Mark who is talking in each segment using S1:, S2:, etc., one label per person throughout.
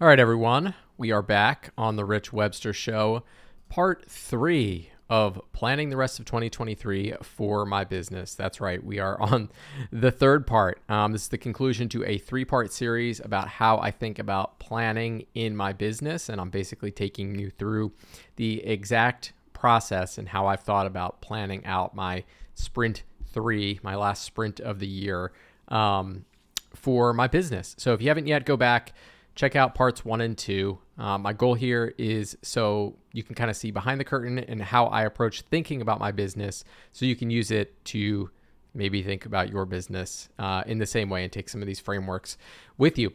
S1: All right, everyone. We are back on the Rich Webster Show, part three of planning the rest of 2023 for my business. That's right. We are on the third part. Um, this is the conclusion to a three part series about how I think about planning in my business. And I'm basically taking you through the exact process and how I've thought about planning out my sprint three, my last sprint of the year um, for my business. So if you haven't yet, go back check out parts one and two. Um, my goal here is so you can kind of see behind the curtain and how I approach thinking about my business so you can use it to maybe think about your business uh, in the same way and take some of these frameworks with you.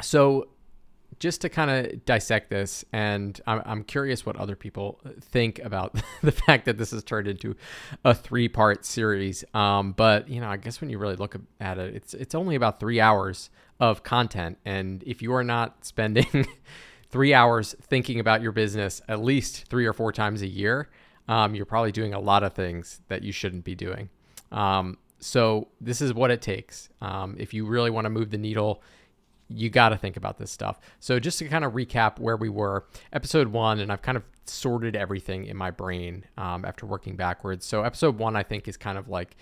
S1: So, just to kind of dissect this, and I'm, I'm curious what other people think about the fact that this has turned into a three part series. Um, but, you know, I guess when you really look at it, it's, it's only about three hours of content. And if you are not spending three hours thinking about your business at least three or four times a year, um, you're probably doing a lot of things that you shouldn't be doing. Um, so, this is what it takes. Um, if you really want to move the needle, you got to think about this stuff. So, just to kind of recap where we were, episode one, and I've kind of sorted everything in my brain um, after working backwards. So, episode one, I think, is kind of like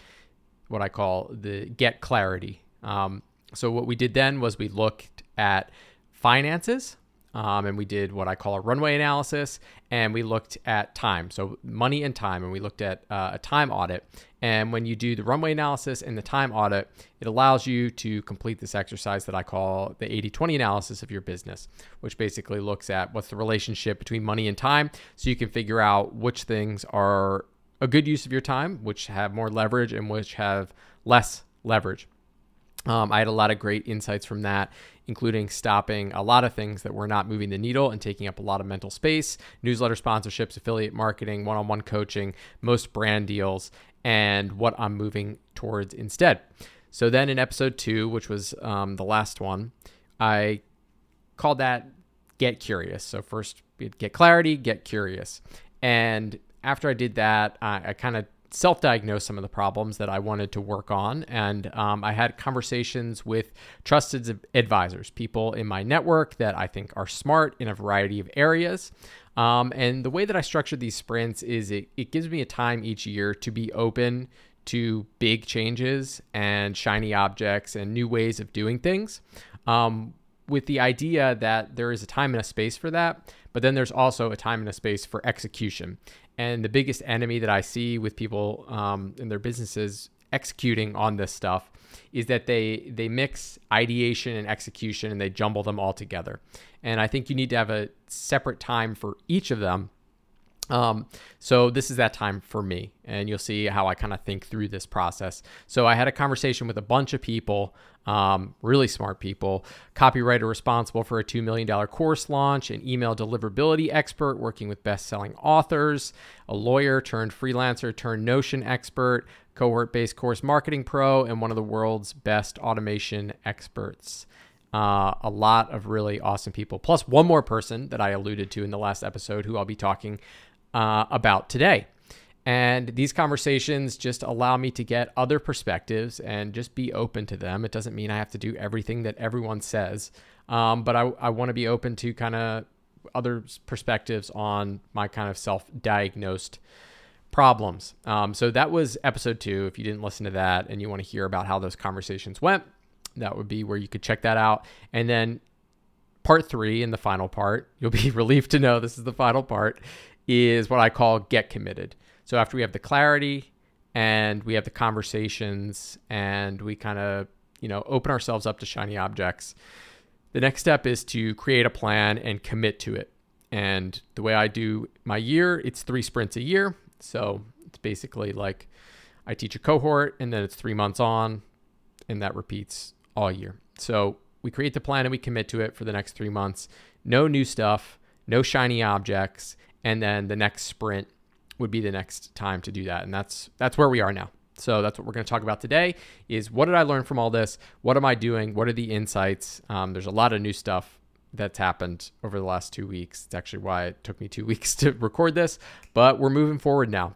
S1: what I call the get clarity. Um, so what we did then was we looked at finances. Um, and we did what I call a runway analysis, and we looked at time, so money and time, and we looked at uh, a time audit. And when you do the runway analysis and the time audit, it allows you to complete this exercise that I call the 80 20 analysis of your business, which basically looks at what's the relationship between money and time, so you can figure out which things are a good use of your time, which have more leverage, and which have less leverage. Um, I had a lot of great insights from that, including stopping a lot of things that were not moving the needle and taking up a lot of mental space newsletter sponsorships, affiliate marketing, one on one coaching, most brand deals, and what I'm moving towards instead. So then in episode two, which was um, the last one, I called that Get Curious. So first, get clarity, get curious. And after I did that, I, I kind of self diagnosed some of the problems that I wanted to work on. And um, I had conversations with trusted advisors, people in my network that I think are smart in a variety of areas. Um, and the way that I structured these sprints is it, it gives me a time each year to be open to big changes and shiny objects and new ways of doing things. Um, with the idea that there is a time and a space for that, but then there's also a time and a space for execution. And the biggest enemy that I see with people um, in their businesses executing on this stuff is that they they mix ideation and execution and they jumble them all together. And I think you need to have a separate time for each of them um, so this is that time for me, and you'll see how I kind of think through this process. So I had a conversation with a bunch of people, um, really smart people, copywriter responsible for a $2 million course launch, an email deliverability expert working with best-selling authors, a lawyer turned freelancer turned Notion expert, cohort-based course marketing pro, and one of the world's best automation experts. Uh, a lot of really awesome people, plus one more person that I alluded to in the last episode who I'll be talking uh, about today. And these conversations just allow me to get other perspectives and just be open to them. It doesn't mean I have to do everything that everyone says, um, but I, I want to be open to kind of other perspectives on my kind of self diagnosed problems. Um, so that was episode two. If you didn't listen to that and you want to hear about how those conversations went, that would be where you could check that out. And then part three and the final part, you'll be relieved to know this is the final part, is what I call get committed. So after we have the clarity and we have the conversations and we kind of, you know, open ourselves up to shiny objects, the next step is to create a plan and commit to it. And the way I do my year, it's three sprints a year. So it's basically like I teach a cohort and then it's three months on, and that repeats all year. So we create the plan and we commit to it for the next three months. No new stuff, no shiny objects and then the next sprint would be the next time to do that. And that's that's where we are now. So that's what we're going to talk about today is what did i learn from all this? What am i doing? What are the insights? Um, there's a lot of new stuff that's happened over the last two weeks. It's actually why it took me two weeks to record this but we're moving forward now.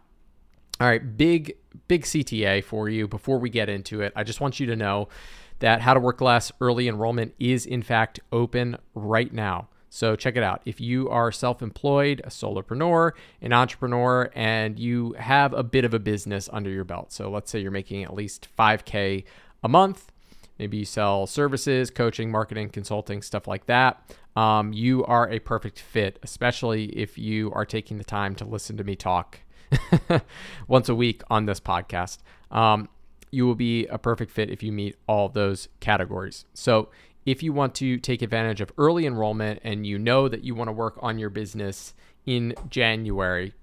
S1: All right big big cta for you before we get into it. I just want you to know that How to Work Less early enrollment is in fact open right now. So check it out. If you are self employed, a solopreneur, an entrepreneur, and you have a bit of a business under your belt. So let's say you're making at least 5K a month. Maybe you sell services, coaching, marketing, consulting, stuff like that. Um, you are a perfect fit, especially if you are taking the time to listen to me talk once a week on this podcast. Um, you will be a perfect fit if you meet all those categories. So, if you want to take advantage of early enrollment and you know that you want to work on your business in January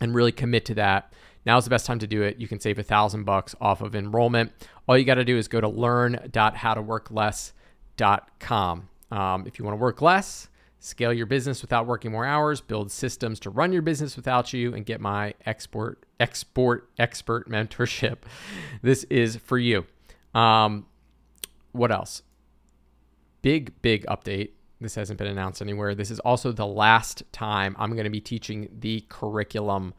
S1: and really commit to that, now's the best time to do it. You can save a thousand bucks off of enrollment. All you got to do is go to learn.howtoworkless.com. Um, if you want to work less, scale your business without working more hours, build systems to run your business without you, and get my export export expert mentorship. This is for you. Um, what else? Big big update. This hasn't been announced anywhere. This is also the last time I'm going to be teaching the curriculum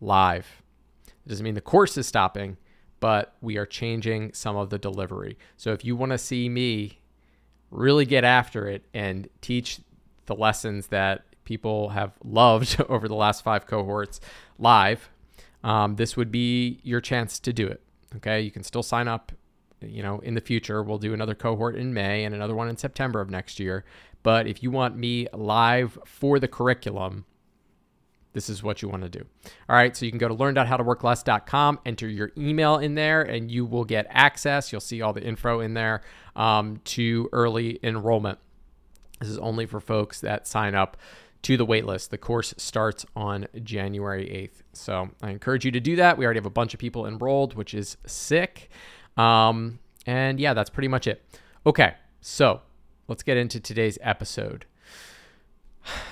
S1: live. It doesn't mean the course is stopping, but we are changing some of the delivery. So if you want to see me really get after it and teach the lessons that people have loved over the last five cohorts live, um, this would be your chance to do it. Okay, you can still sign up. You know, in the future, we'll do another cohort in May and another one in September of next year. But if you want me live for the curriculum, this is what you want to do. All right, so you can go to learn.howtoworkless.com, enter your email in there, and you will get access. You'll see all the info in there um, to early enrollment. This is only for folks that sign up to the waitlist. The course starts on January 8th. So I encourage you to do that. We already have a bunch of people enrolled, which is sick. Um, and yeah, that's pretty much it. Okay, so let's get into today's episode.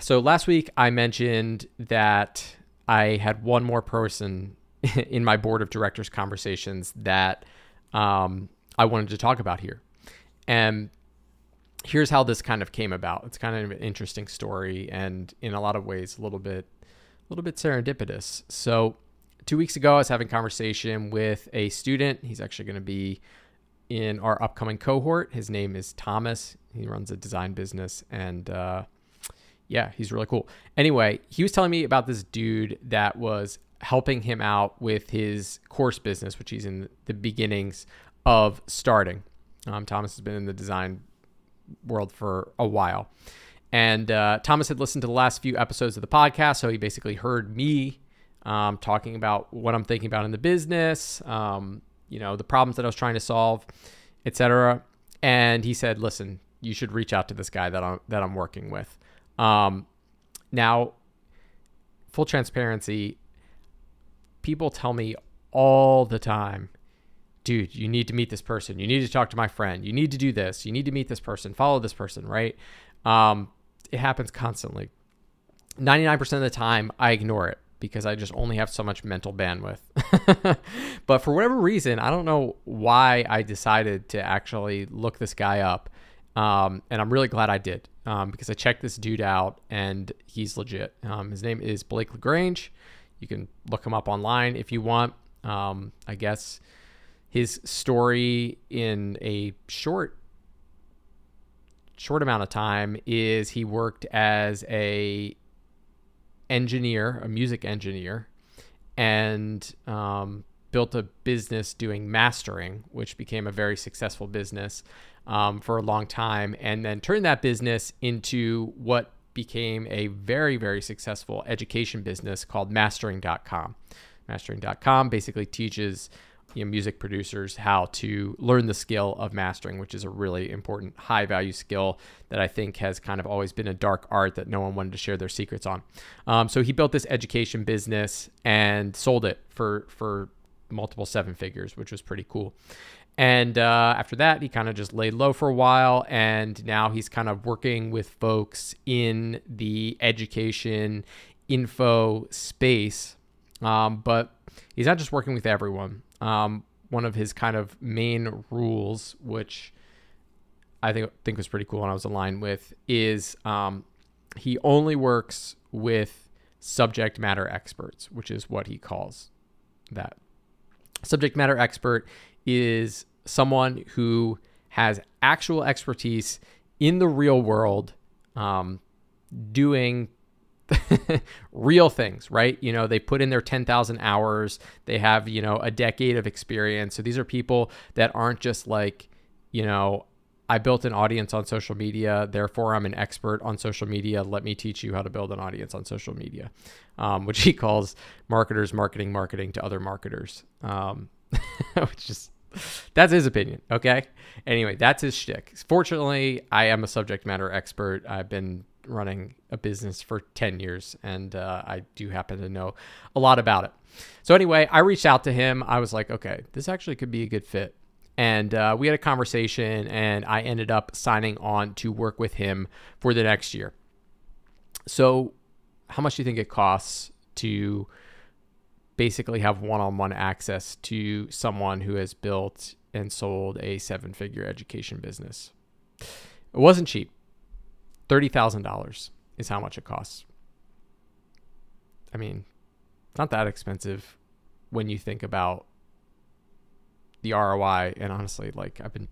S1: So last week I mentioned that I had one more person in my board of directors conversations that um, I wanted to talk about here. And here's how this kind of came about. It's kind of an interesting story, and in a lot of ways, a little bit, a little bit serendipitous. So, two weeks ago, I was having conversation with a student. He's actually going to be in our upcoming cohort. His name is Thomas. He runs a design business, and uh, yeah, he's really cool. Anyway, he was telling me about this dude that was helping him out with his course business, which he's in the beginnings of starting. Um, Thomas has been in the design world for a while. And uh, Thomas had listened to the last few episodes of the podcast, so he basically heard me um, talking about what I'm thinking about in the business, um, you know, the problems that I was trying to solve, etc. And he said, "Listen, you should reach out to this guy that I'm that I'm working with." Um, now, full transparency, people tell me all the time dude, you need to meet this person. You need to talk to my friend. You need to do this. You need to meet this person. Follow this person, right? Um, it happens constantly. 99% of the time, I ignore it because I just only have so much mental bandwidth. but for whatever reason, I don't know why I decided to actually look this guy up. Um, and I'm really glad I did um, because I checked this dude out and he's legit. Um, his name is Blake LaGrange. You can look him up online if you want. Um, I guess his story in a short short amount of time is he worked as a engineer, a music engineer, and um, built a business doing mastering, which became a very successful business um, for a long time, and then turned that business into what became a very, very successful education business called mastering.com. Mastering.com basically teaches you know, music producers how to learn the skill of mastering, which is a really important high value skill that I think has kind of always been a dark art that no one wanted to share their secrets on. Um, so he built this education business and sold it for for multiple seven figures, which was pretty cool. And uh, after that, he kind of just laid low for a while, and now he's kind of working with folks in the education info space. Um, but he's not just working with everyone um, one of his kind of main rules, which I think think was pretty cool and I was aligned with, is um, he only works with subject matter experts, which is what he calls that. Subject matter expert is someone who has actual expertise in the real world um, doing real things, right? You know, they put in their 10,000 hours, they have, you know, a decade of experience. So these are people that aren't just like, you know, I built an audience on social media, therefore I'm an expert on social media. Let me teach you how to build an audience on social media, um, which he calls marketers marketing marketing to other marketers, um, which is that's his opinion. Okay. Anyway, that's his shtick. Fortunately, I am a subject matter expert. I've been running a business for 10 years and uh, I do happen to know a lot about it. So, anyway, I reached out to him. I was like, okay, this actually could be a good fit. And uh, we had a conversation, and I ended up signing on to work with him for the next year. So, how much do you think it costs to basically have one on one access to someone who has built and sold a seven figure education business? It wasn't cheap. $30,000 is how much it costs. I mean, it's not that expensive when you think about the ROI. And honestly, like I've been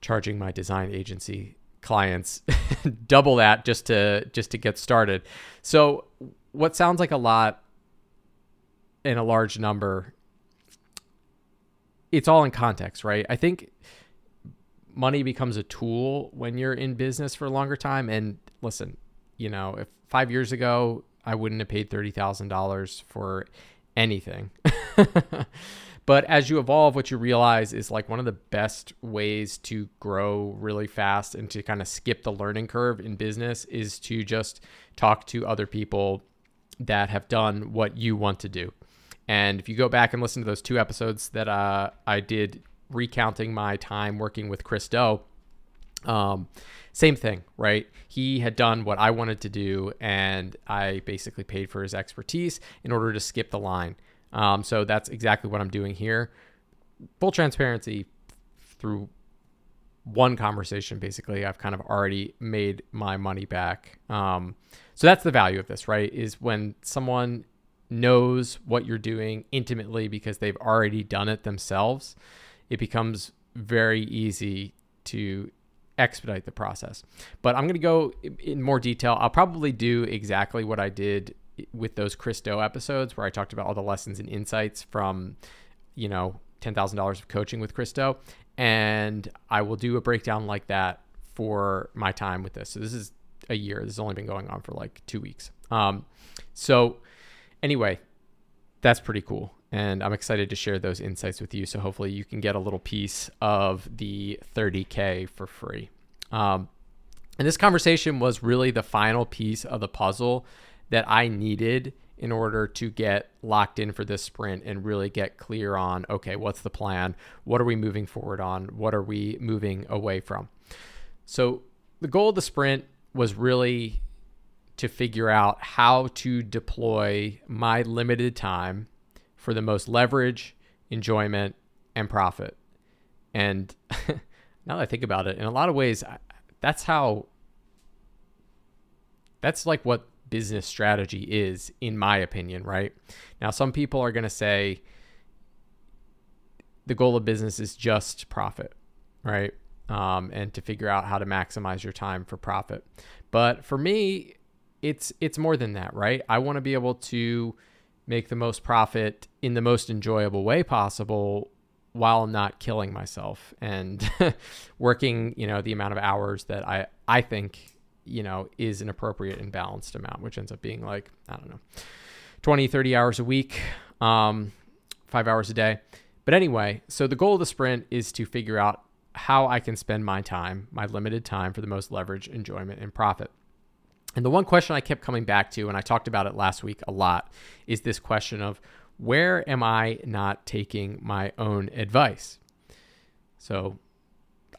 S1: charging my design agency clients double that just to just to get started. So what sounds like a lot in a large number, it's all in context, right? I think money becomes a tool when you're in business for a longer time. And listen, you know, if five years ago I wouldn't have paid thirty thousand dollars for anything. But as you evolve, what you realize is like one of the best ways to grow really fast and to kind of skip the learning curve in business is to just talk to other people that have done what you want to do. And if you go back and listen to those two episodes that uh, I did recounting my time working with Chris Do, um, same thing, right? He had done what I wanted to do, and I basically paid for his expertise in order to skip the line. Um, so that's exactly what I'm doing here. Full transparency through one conversation, basically, I've kind of already made my money back. Um, so that's the value of this, right? Is when someone knows what you're doing intimately because they've already done it themselves, it becomes very easy to expedite the process. But I'm going to go in more detail. I'll probably do exactly what I did with those Chris Do episodes where I talked about all the lessons and insights from, you know, $10,000 of coaching with Chris Do. And I will do a breakdown like that for my time with this. So this is a year. This has only been going on for like two weeks. Um, so anyway, that's pretty cool. And I'm excited to share those insights with you. So hopefully you can get a little piece of the 30K for free. Um, and this conversation was really the final piece of the puzzle that I needed in order to get locked in for this sprint and really get clear on okay, what's the plan? What are we moving forward on? What are we moving away from? So, the goal of the sprint was really to figure out how to deploy my limited time for the most leverage, enjoyment, and profit. And now that I think about it, in a lot of ways, that's how, that's like what business strategy is, in my opinion, right? Now, some people are going to say the goal of business is just profit, right? Um, and to figure out how to maximize your time for profit. But for me, it's it's more than that, right? I want to be able to make the most profit in the most enjoyable way possible while not killing myself and working, you know, the amount of hours that I I think you know, is an appropriate and balanced amount, which ends up being like, I don't know, 20, 30 hours a week, um, five hours a day. But anyway, so the goal of the sprint is to figure out how I can spend my time, my limited time, for the most leverage, enjoyment, and profit. And the one question I kept coming back to, and I talked about it last week a lot, is this question of where am I not taking my own advice? So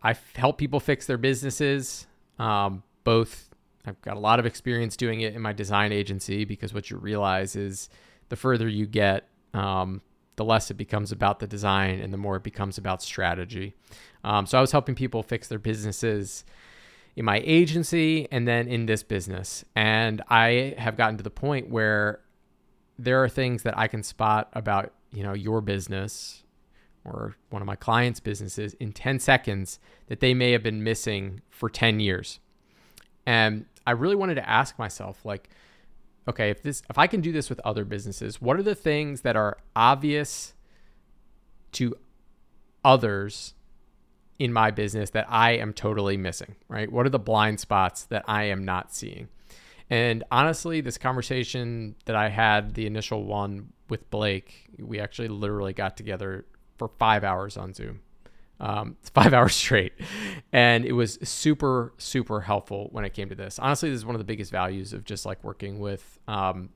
S1: I help people fix their businesses, um, both I've got a lot of experience doing it in my design agency because what you realize is the further you get, um, the less it becomes about the design and the more it becomes about strategy. Um, so I was helping people fix their businesses in my agency and then in this business. And I have gotten to the point where there are things that I can spot about, you know, your business or one of my clients' businesses in 10 seconds that they may have been missing for 10 years. And I really wanted to ask myself, like, okay, if this if I can do this with other businesses, what are the things that are obvious to others in my business that I am totally missing, right? What are the blind spots that I am not seeing? And honestly, this conversation that I had, the initial one with Blake, we actually literally got together for five hours on Zoom, um, five hours straight. And it was super, super helpful when it came to this. Honestly, this is one of the biggest values of just like working with um,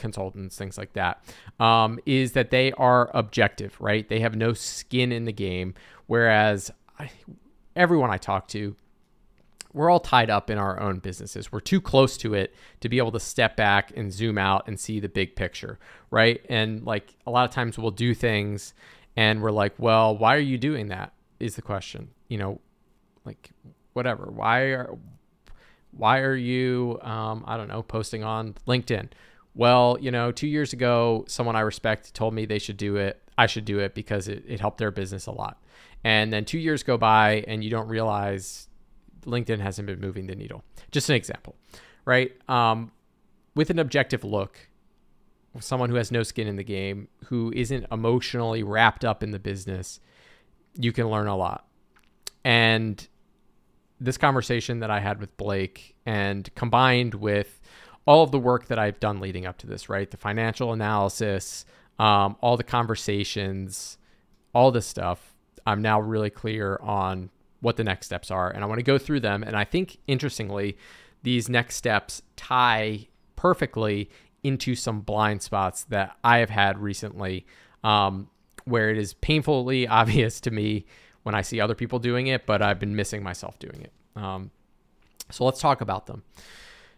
S1: consultants, things like that, um, is that they are objective, right? They have no skin in the game. Whereas Everyone I talk to, we're all tied up in our own businesses. We're too close to it to be able to step back and zoom out and see the big picture, right? And like a lot of times we'll do things and we're like, well, why are you doing that? Is the question. You know, like whatever. Why are why are you um, I don't know, posting on LinkedIn? Well, you know, two years ago, someone I respect told me they should do it. I should do it because it, it helped their business a lot. And then two years go by and you don't realize LinkedIn hasn't been moving the needle. Just an example, right? Um, with an objective look, someone who has no skin in the game, who isn't emotionally wrapped up in the business, you can learn a lot. And this conversation that I had with Blake, and combined with all of the work that I've done leading up to this, right? The financial analysis, um, all the conversations, all this stuff, I'm now really clear on what the next steps are. And I want to go through them. And I think, interestingly, these next steps tie perfectly into some blind spots that I have had recently, um, where it is painfully obvious to me when I see other people doing it, but I've been missing myself doing it. Um, so let's talk about them.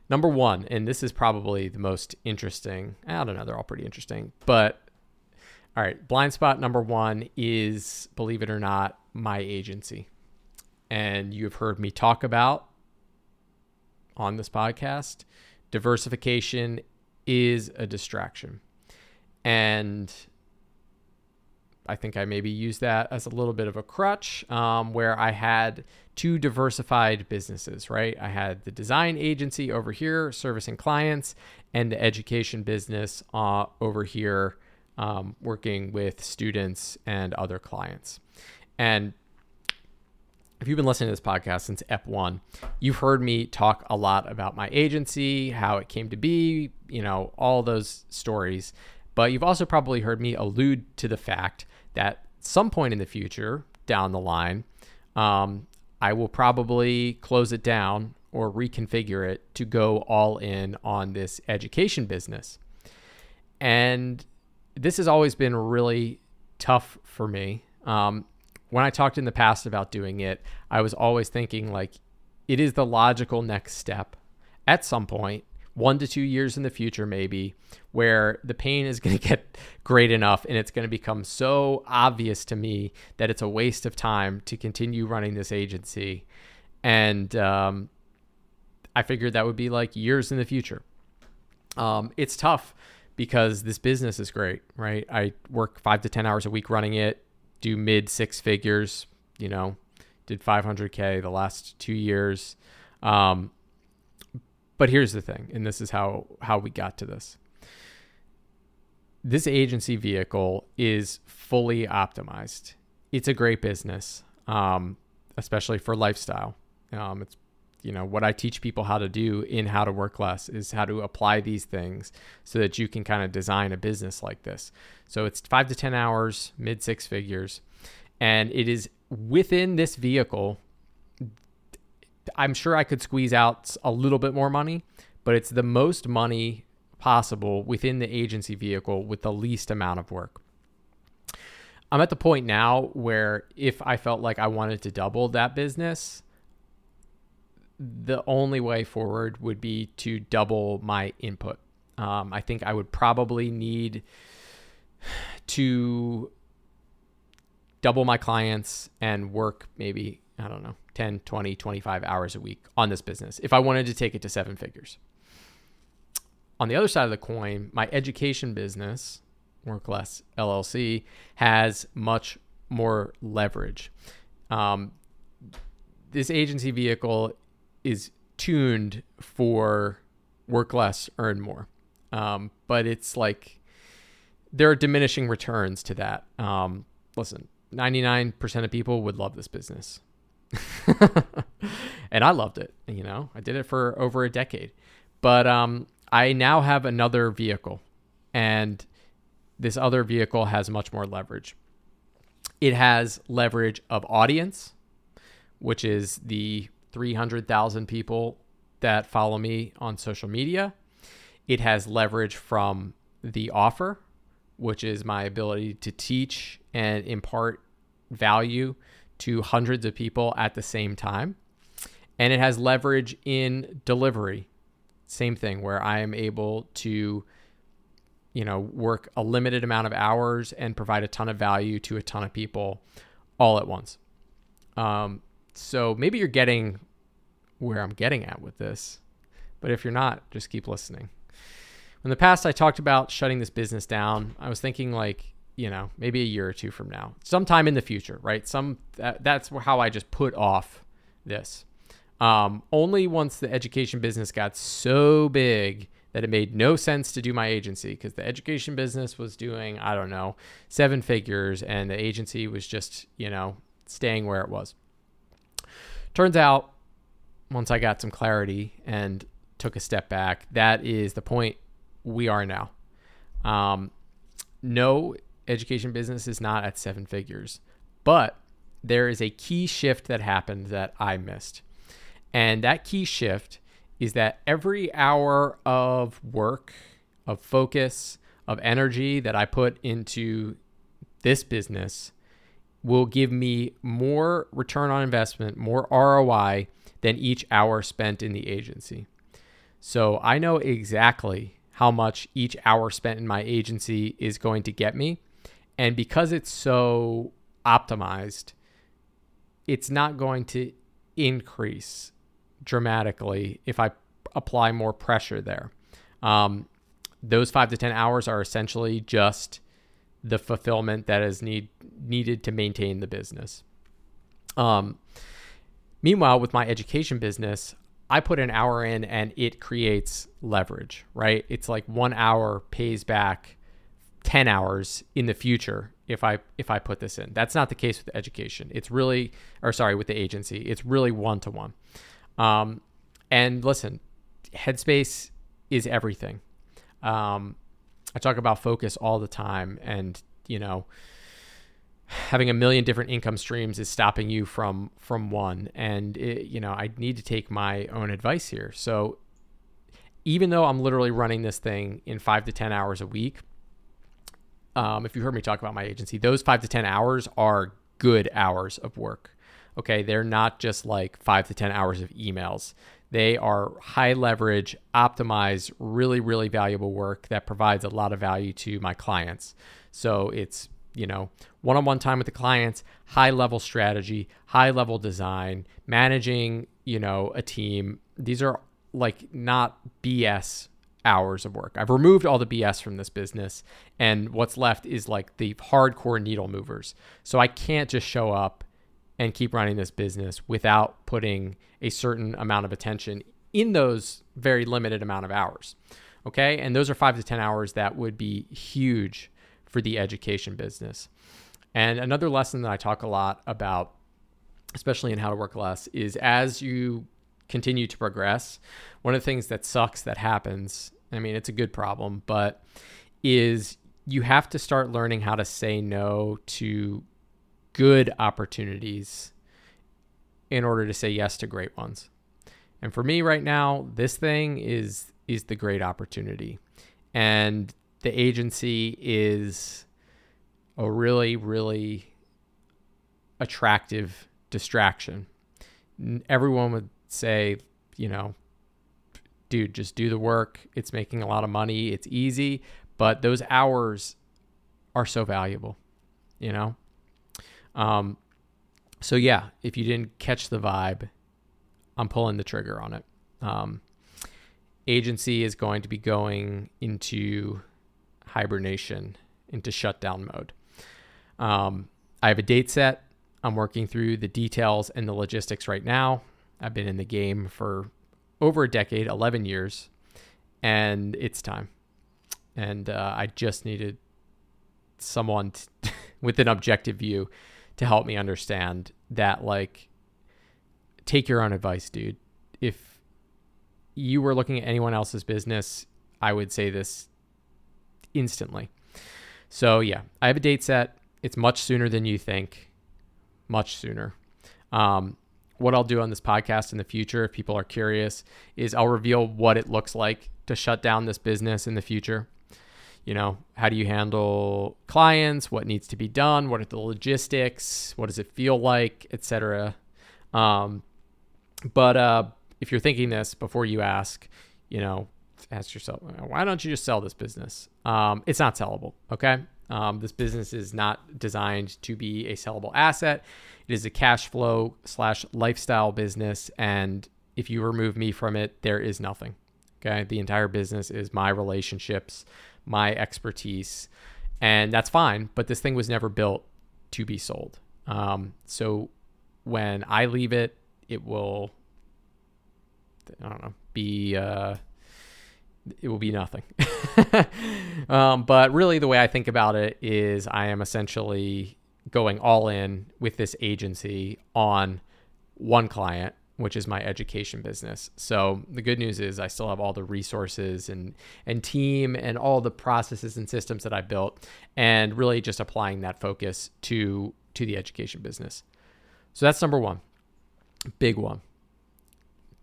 S1: Number one, and this is probably the most interesting. I don't know, they're all pretty interesting, but all right, blind spot number one is, believe it or not, my agency and you have heard me talk about on this podcast, diversification is a distraction. And I think I maybe used that as a little bit of a crutch um, where I had two diversified businesses, right? I had the design agency over here servicing clients and the education business uh, over here um, working with students and other clients. And if you've been listening to this podcast since EP1, you've heard me talk a lot about my agency, how it came to be, you know, all those stories. But you've also probably heard me allude to the fact that some point in the future, down the line, um, I will probably close it down or reconfigure it to go all in on this education business. And this has always been really tough for me. Um, when I talked in the past about doing it, I was always thinking like it is the logical next step at some point, one to two years in the future, maybe, where the pain is going to get great enough and it's going to become so obvious to me that it's a waste of time to continue running this agency. And um, I figured that would be like years in the future. Um, it's tough because this business is great, right? I work five to 10 hours a week running it do mid six figures. You know, did 500k the last two years. Um, but here's the thing, and this is how how we got to this. This agency vehicle is fully optimized. It's a great business, um, especially for lifestyle. Um, it's you know what I teach people how to do in how to work less is how to apply these things so that you can kind of design a business like this. So it's 5 to 10 hours, mid six figures, and it is within this vehicle I'm sure I could squeeze out a little bit more money, but it's the most money possible within the agency vehicle with the least amount of work. I'm at the point now where if I felt like I wanted to double that business, the only way forward would be to double my input. Um, I think I would probably need to double my clients and work maybe, I don't know, 10, 20, 25 hours a week on this business if I wanted to take it to seven figures. On the other side of the coin, my education business, Work Less LLC, has much more leverage. Um, this agency vehicle is tuned for work less, earn more. Um, but it's like there are diminishing returns to that. Um, listen, 99% of people would love this business. and I loved it. You know, I did it for over a decade. But um, I now have another vehicle, and this other vehicle has much more leverage. It has leverage of audience, which is the 300,000 people that follow me on social media. It has leverage from the offer, which is my ability to teach and impart value to hundreds of people at the same time. And it has leverage in delivery. Same thing, where I am able to, you know, work a limited amount of hours and provide a ton of value to a ton of people all at once. Um, so maybe you're getting where I'm getting at with this. But if you're not, just keep listening. In the past, I talked about shutting this business down. I was thinking like, you know, maybe a year or two from now, sometime in the future, right? Some that, that's how I just put off this. Um, only once the education business got so big that it made no sense to do my agency because the education business was doing, I don't know, seven figures and the agency was just, you know, staying where it was. Turns out once I got some clarity and took a step back, that is the point we are now. Um, no, education business is not at seven figures, but there is a key shift that happened that I missed. And that key shift is that every hour of work, of focus, of energy that I put into this business will give me more return on investment, more ROI than each hour spent in the agency. So I know exactly how much each hour spent in my agency is going to get me. And because it's so optimized, it's not going to increase dramatically if I apply more pressure there. Um, those five to 10 hours are essentially just the fulfillment that is need, needed to maintain the business. Um, Meanwhile, with my education business, I put an hour in and it creates leverage, right? It's like one hour pays back 10 hours in the future if I if I put this in. That's not the case with education. It's really or sorry, with the agency. It's really one to one. Um, and listen, Headspace is everything. Um, I talk about focus all the time and you know, having a million different income streams is stopping you from from one. And it, you know i need to take my own advice here. So even though i'm literally running this thing in five to ten hours a week um, if you heard me talk about my agency those five to ten hours are good hours of work. Okay? They're not just like five to ten hours of emails they are high leverage optimized really really valuable work that provides a lot of value to my clients so it's you know, one on one time with the clients, high level strategy, high level design, managing, you know, a team. These are like not BS hours of work. I've removed all the BS from this business, and what's left is like the hardcore needle movers. So I can't just show up and keep running this business without putting a certain amount of attention in those very limited amount of hours. Okay. And those are five to 10 hours that would be huge for the education business. And another lesson that I talk a lot about, especially in how to work less, is as you continue to progress, one of the things that sucks that happens, I mean, it's a good problem, but is you have to start learning how to say no to good opportunities in order to say yes to great ones. And for me right now, this thing is is the great opportunity. And the agency is a really, really attractive distraction. Everyone would say, you know, dude, just do the work. It's making a lot of money. It's easy, but those hours are so valuable, you know? Um, so yeah, if you didn't catch the vibe, I'm pulling the trigger on it. Um, agency is going to be going into hibernation into shutdown mode. Um, I have a date set. I'm working through the details and the logistics right now. I've been in the game for over a decade, 11 years, and it's time. And uh, I just needed someone t- with an objective view to help me understand that, like, take your own advice, dude. If you were looking at anyone else's business, I would say this instantly. So, yeah, I have a date set. It's much sooner than you think, much sooner. Um, what I'll do on this podcast in the future, if people are curious, is I'll reveal what it looks like to shut down this business in the future. You know, how do you handle clients? What needs to be done? What are the logistics? What does it feel like, etc. Um, but uh, if you're thinking this before you ask, you know, ask yourself, why don't you just sell this business? Um, it's not sellable. Okay. Um, this business is not designed to be a sellable asset. It is a cash flow slash lifestyle business. And if you remove me from it, there is nothing. Okay. The entire business is my relationships, my expertise, and that's fine. But this thing was never built to be sold. Um, so when I leave it, it will, I don't know, be, uh, it will be nothing. um, but really, the way I think about it is I am essentially going all in with this agency on one client, which is my education business. So the good news is I still have all the resources and and team and all the processes and systems that I built, and really just applying that focus to to the education business. So that's number one, big one,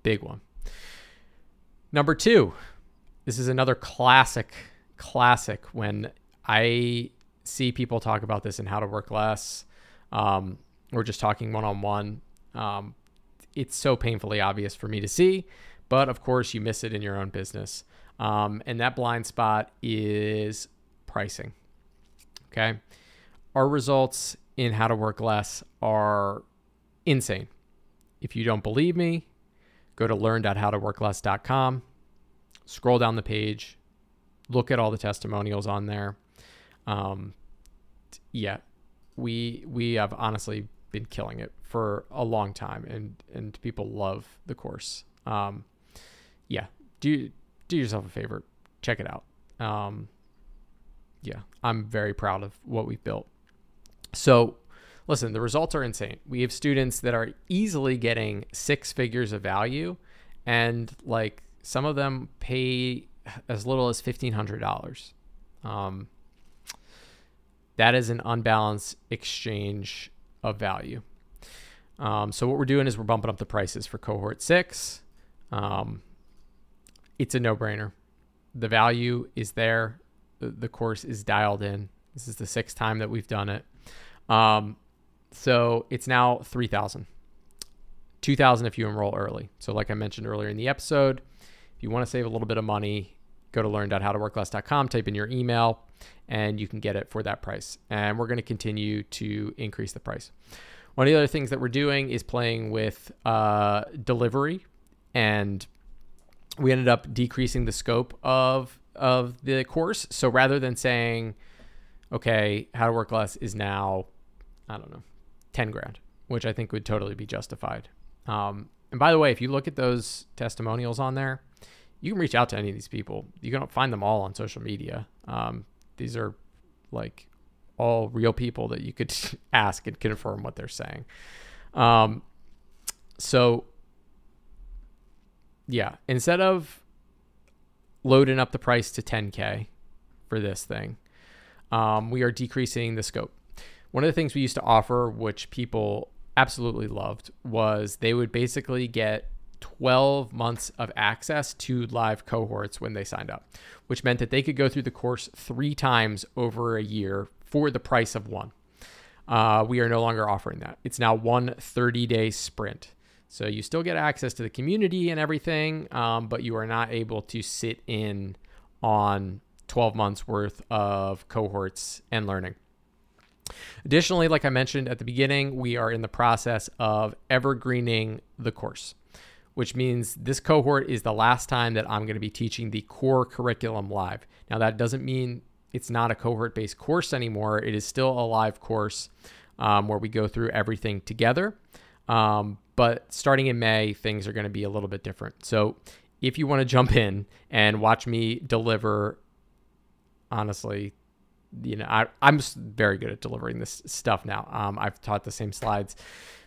S1: big one. Number two, this is another classic, classic when I see people talk about this and how to work less. Um, we're just talking one on one. It's so painfully obvious for me to see, but of course, you miss it in your own business. Um, and that blind spot is pricing. Okay. Our results in how to work less are insane. If you don't believe me, go to learn.howtoworkless.com, scroll down the page, look at all the testimonials on there. Um, yeah, we we have honestly been killing it for a long time, and and people love the course. Um, yeah, do do yourself a favor, check it out. Um, yeah, I'm very proud of what we've built. So, listen, the results are insane. We have students that are easily getting six figures of value, and like some of them pay as little as fifteen hundred dollars. Um, that is an unbalanced exchange of value. Um, so what we're doing is we're bumping up the prices for cohort six. Um, it's a no-brainer. The value is there. The, the, course is dialed in. This is the sixth time that we've done it. Um, so it's now 3000 2000 if you enroll early. So like I mentioned earlier in the episode, if you want to save a little bit of money, go to learn.howtoworkless.com, type in your email, and you can get it for that price. And we're going to continue to increase the price. One of the other things that we're doing is playing with uh, delivery, and we ended up decreasing the scope of of the course. So rather than saying, okay, how to work less is now, I don't know, ten grand, which I think would totally be justified. Um, and by the way, if you look at those testimonials on there, you can reach out to any of these people. You can find them all on social media. Um, these are like all real people that you could ask and confirm what they're saying. Um, so yeah, instead of loading up the price to 10k for this thing, um, we are decreasing the scope. One of the things we used to offer, which people absolutely loved, was they would basically get 12 months of access to live cohorts when they signed up, which meant that they could go through the course three times over a year for the price of one. Uh, we are no longer offering that. It's now one 30 day sprint. So you still get access to the community and everything, um, but you are not able to sit in on 12 months worth of cohorts and learning. Additionally, like I mentioned at the beginning, we are in the process of evergreening the course which means this cohort is the last time that I'm going to be teaching the core curriculum live. Now, that doesn't mean it's not a cohort based course anymore. It is still a live course. um, where we go through everything together. Um, but starting in May, things are going to be a little bit different. So if you want to jump in and watch me deliver, honestly, you know, I, I'm very good at delivering this stuff now. Um, I've taught the same slides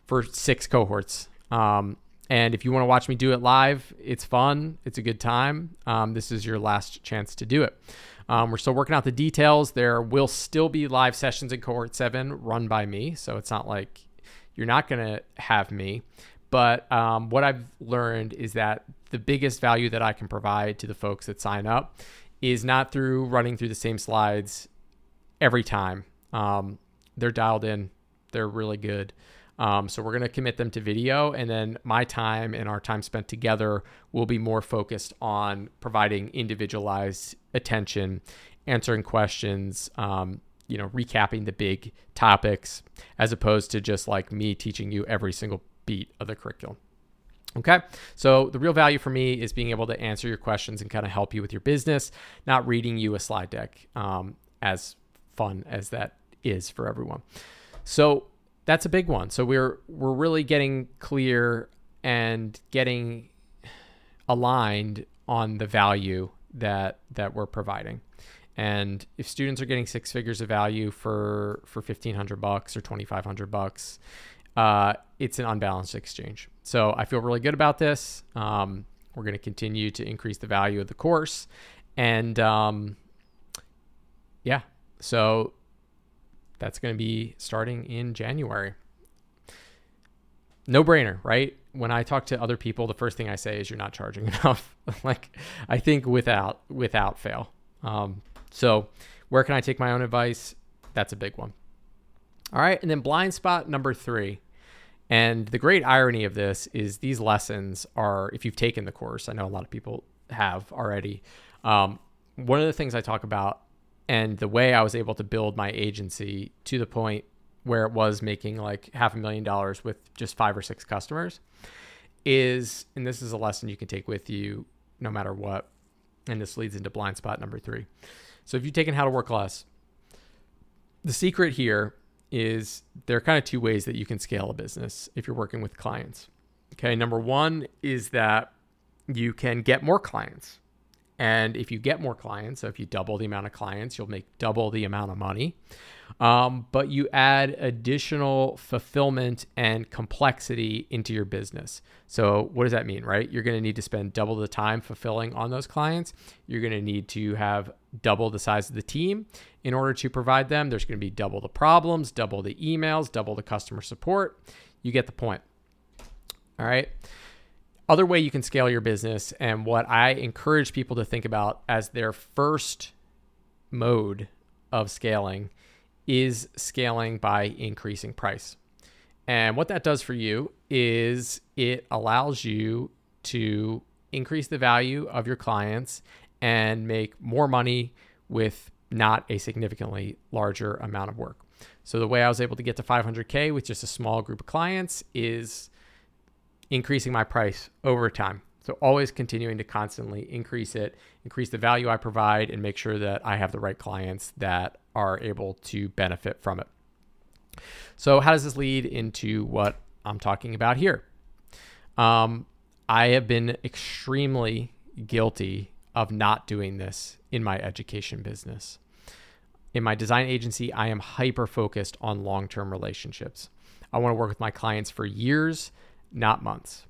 S1: for six cohorts. Um, and if you want to watch me do it live, it's fun. It's a good time. Um, this is your last chance to do it. Um, we're still working out the details. There will still be live sessions in cohort seven run by me. So it's not like you're not going to have me. But um, what I've learned is that the biggest value that I can provide to the folks that sign up is not through running through the same slides every time. Um, they're dialed in, they're really good. Um, so we're going to commit them to video, and then my time and our time spent together will be more focused on providing individualized attention, answering questions, um, you know, recapping the big topics, as opposed to just like me teaching you every single beat of the curriculum. Okay. So the real value for me is being able to answer your questions and kind of help you with your business, not reading you a slide deck, um, as fun as that is for everyone. So that's a big one. So we're we're really getting clear and getting aligned on the value that that we're providing. And if students are getting six figures of value for for fifteen hundred bucks or twenty five hundred bucks, uh, it's an unbalanced exchange. So I feel really good about this. Um, we're going to continue to increase the value of the course, and um, yeah, so that's going to be starting in January. No brainer, right? When I talk to other people, the first thing I say is you're not charging enough. like I think without without fail. Um, so where can I take my own advice? That's a big one. All right, and then blind spot number three. And the great irony of this is these lessons are, if you've taken the course, I know a lot of people have already. Um, one of the things I talk about and the way I was able to build my agency to the point where it was making like half a million dollars with just five or six customers is, and this is a lesson you can take with you no matter what. And this leads into blind spot number three. So if you've taken how to work less, the secret here is there are kind of two ways that you can scale a business if you're working with clients. Okay. Number one is that you can get more clients. And if you get more clients, so if you double the amount of clients, you'll make double the amount of money. Um, but you add additional fulfillment and complexity into your business. So, what does that mean, right? You're going to need to spend double the time fulfilling on those clients. You're going to need to have double the size of the team in order to provide them. There's going to be double the problems, double the emails, double the customer support. You get the point. All right other way you can scale your business and what I encourage people to think about as their first mode of scaling is scaling by increasing price. And what that does for you is it allows you to increase the value of your clients and make more money with not a significantly larger amount of work. So the way I was able to get to 500k with just a small group of clients is increasing my price over time. So always continuing to constantly increase it, increase the value I provide, and make sure that I have the right clients that are able to benefit from it. So how does this lead into what I'm talking about here? Um, I have been extremely guilty of not doing this in my education business. In my design agency, I am hyper focused on long term relationships. I want to work with my clients for years not months.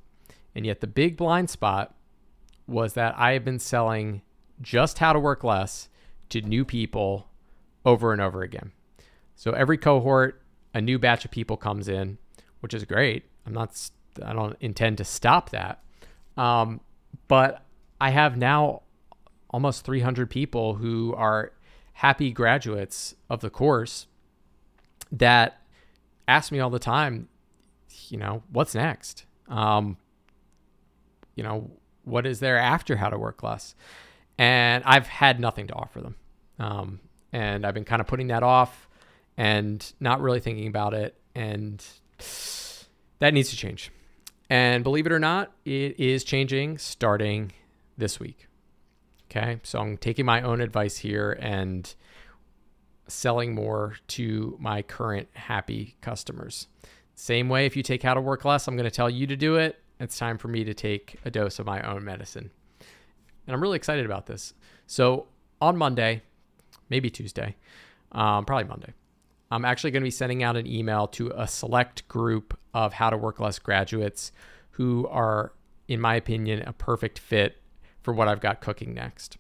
S1: And yet the big blind spot was that I have been selling just how to work less to new people over and over again. So every cohort, a new batch of people comes in, which is great. I'm not, I don't intend to stop that. Um, but I have now almost 300 people who are happy graduates of the course that ask me all the time, you know, what's next? Um, you know, what is there after how to work less? And I've had nothing to offer them. Um, and I've been kind of putting that off and not really thinking about it. And that needs to change. And believe it or not, it is changing starting this week. Okay. So I'm taking my own advice here and selling more to my current happy customers. Same way, if you take how to work less, I'm going to tell you to do it. It's time for me to take a dose of my own medicine. And I'm really excited about this. So on Monday, maybe Tuesday, um, probably Monday, I'm actually going to be sending out an email to a select group of How to Work Less graduates who are, in my opinion, a perfect fit for what I've got cooking next.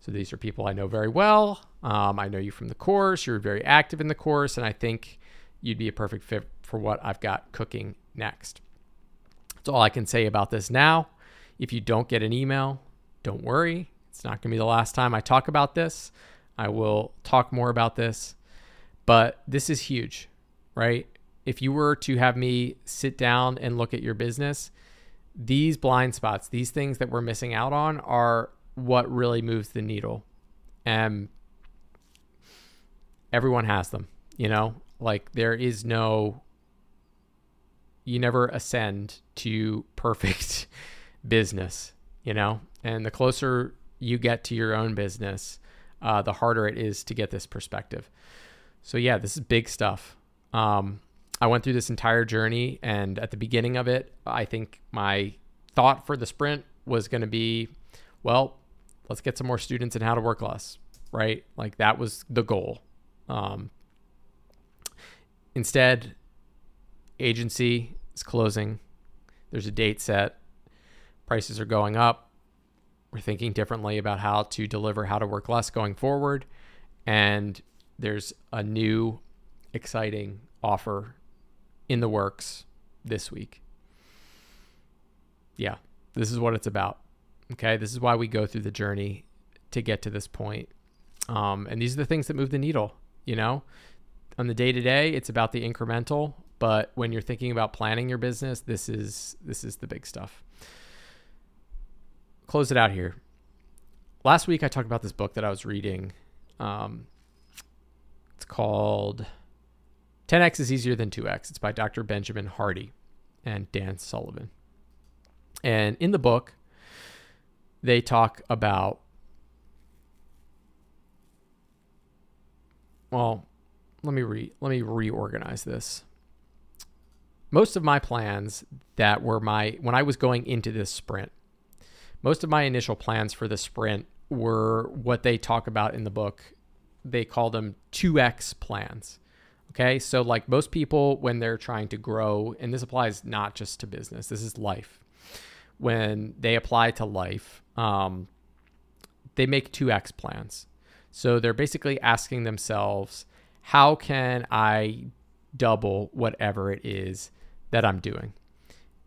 S1: So these are people I know very well. Um, I know you from the course. You're very active in the course, and I think you'd be a perfect fit for what I've got cooking next. That's all I can say about this now. If you don't get an email, don't worry. It's not going to be the last time I talk about this. I will talk more about this but this is huge, right? If you were to have me sit down and look at your business, these blind spots, these things that we're missing out on are what really moves the needle. And everyone has them, you know? Like there is no you never ascend to perfect business, you know? And the closer you get to your own business, uh, the harder it is to get this perspective. So yeah, this is big stuff. Um, I went through this entire journey, and at the beginning of it, I think my thought for the sprint was going to be, well, let's get some more students in how to work less, right? Like that was the goal. Um, instead, agency is closing. There's a date set. Prices are going up. We're thinking differently about how to deliver how to work less going forward. And there's a new exciting offer in the works this week. Yeah, this is what it's about. Okay, this is why we go through the journey to get to this point. Um, and these are the things that move the needle. You know, on the day to day, it's about the incremental. But when you're thinking about planning your business, this is this is the big stuff. Close it out here. Last week, I talked about this book that I was reading. Um, it's called 10x is easier than 2x. It's by Dr. Benjamin Hardy and Dan Sullivan. And in the book, they talk about, well, let me re let me reorganize this. Most of my plans that were my when I was going into this sprint, most of my initial plans for the sprint were what they talk about in the book they call them 2x plans. Okay, so like most people, when they're trying to grow, and this applies not just to business, this is life. When they apply to life, um, they make 2x plans. So they're basically asking themselves, how can I double whatever it is that I'm doing?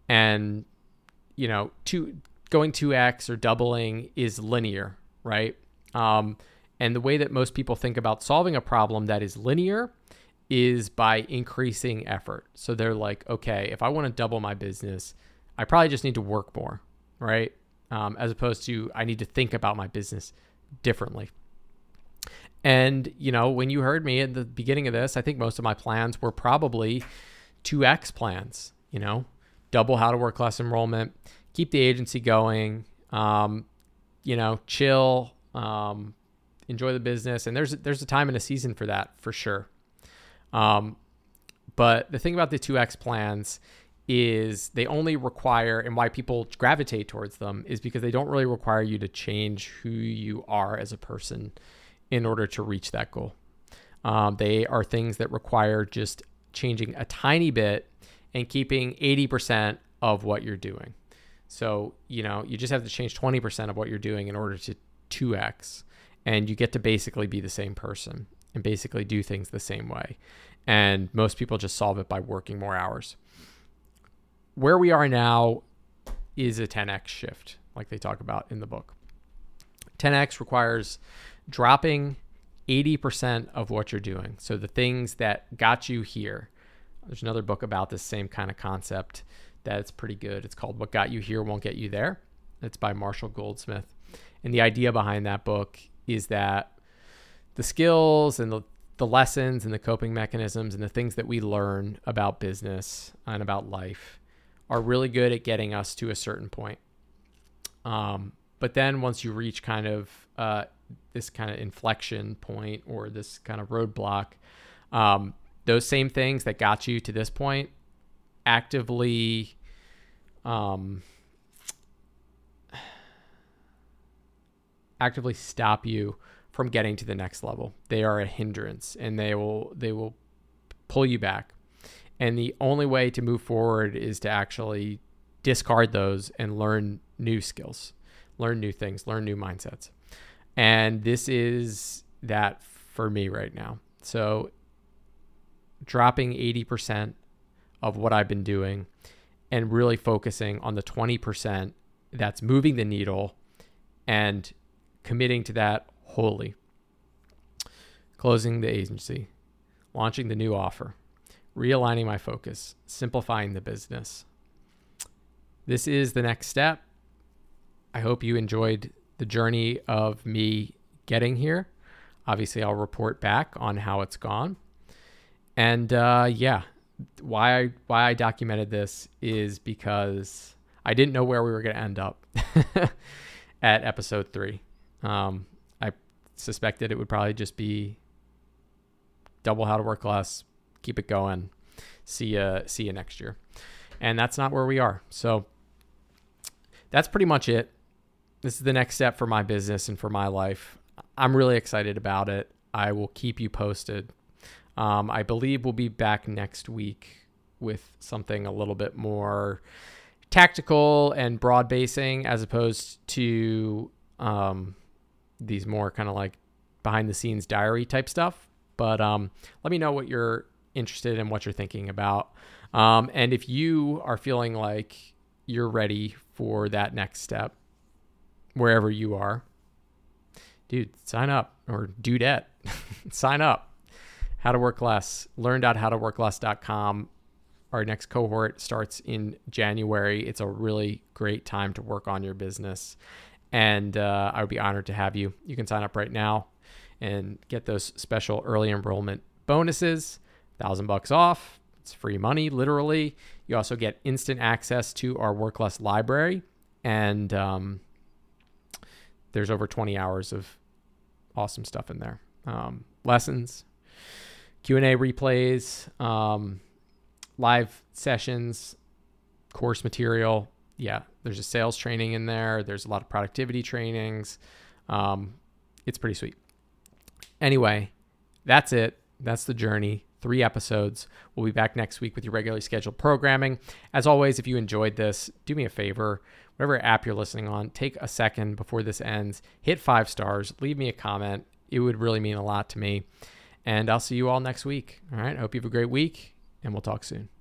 S1: And, you know, two, going 2x or doubling is linear, right? Um, and the way that most people think about solving a problem that is linear is by increasing effort. So they're like, okay, if I want to double my business, I probably just need to work more, right? Um, as opposed to I need to think about my business differently. And, you know, when you heard me at the beginning of this, I think most of my plans were probably 2x plans, you know, double how to work less enrollment, keep the agency going, um, you know, chill, um, enjoy the business, and there's there's a time and a season for that for sure. Um, but the thing about the 2x plans is they only require and why people gravitate towards them is because they don't really require you to change who you are as a person in order to reach that goal. Um, they are things that require just changing a tiny bit and keeping 80% of what you're doing. So, you know, you just have to change 20% of what you're doing in order to 2x and you get to basically be the same person and basically do things the same way. And most people just solve it by working more hours. Where we are now is a 10x shift, like they talk about in the book. 10x requires dropping 80% of what you're doing. So the things that got you here. There's another book about this same kind of concept that's pretty good. It's called What Got You Here Won't Get You There. It's by Marshall Goldsmith. And the idea behind that book is that the skills and the, the lessons and the coping mechanisms and the things that we learn about business and about life are really good at getting us to a certain point. Um, but then once you reach kind of uh, this kind of inflection point or this kind of roadblock, um, those same things that got you to this point actively um, actively stop you from getting to the next level. They are a hindrance and they will they will pull you back. And the only way to move forward is to actually discard those and learn new skills, learn new things, learn new mindsets. And this is that for me right now. So dropping 80% of what I've been doing and really focusing on the 20% that's moving the needle and committing to that wholly. Closing the agency, launching the new offer, realigning my focus, simplifying the business. This is the next step. I hope you enjoyed the journey of me getting here. Obviously, I'll report back on how it's gone. And uh, yeah, why I, why I documented this is because I didn't know where we were going to end up at episode three. Um, I suspected it would probably just be double how to work less, keep it going, see you see you next year, and that's not where we are. So that's pretty much it. This is the next step for my business and for my life. I'm really excited about it. I will keep you posted. Um, I believe we'll be back next week with something a little bit more tactical and broad basing as opposed to um, these more kind of like behind the scenes diary type stuff. But um, let me know what you're interested in, what you're thinking about. Um, and if you are feeling like you're ready for that next step, wherever you are, dude, sign up or dudette, sign up how to work less, learn.howtoworkless.com. Our next cohort starts in January. It's a really great time to work on your business. And uh, I would be honored to have you. You can sign up right now and get those special early enrollment bonuses, thousand bucks off. It's free money, literally. You also get instant access to our Work Less library, and um, there's over 20 hours of awesome stuff in there. Um, lessons, Q&A replays, um, live sessions, course material. Yeah, there's a sales training in there. There's a lot of productivity trainings. Um, it's pretty sweet. Anyway, that's it. That's the journey. Three episodes. We'll be back next week with your regularly scheduled programming. As always, if you enjoyed this, do me a favor. Whatever app you're listening on, take a second before this ends, hit five stars, leave me a comment. It would really mean a lot to me. And I'll see you all next week. All right. I hope you have a great week, and we'll talk soon.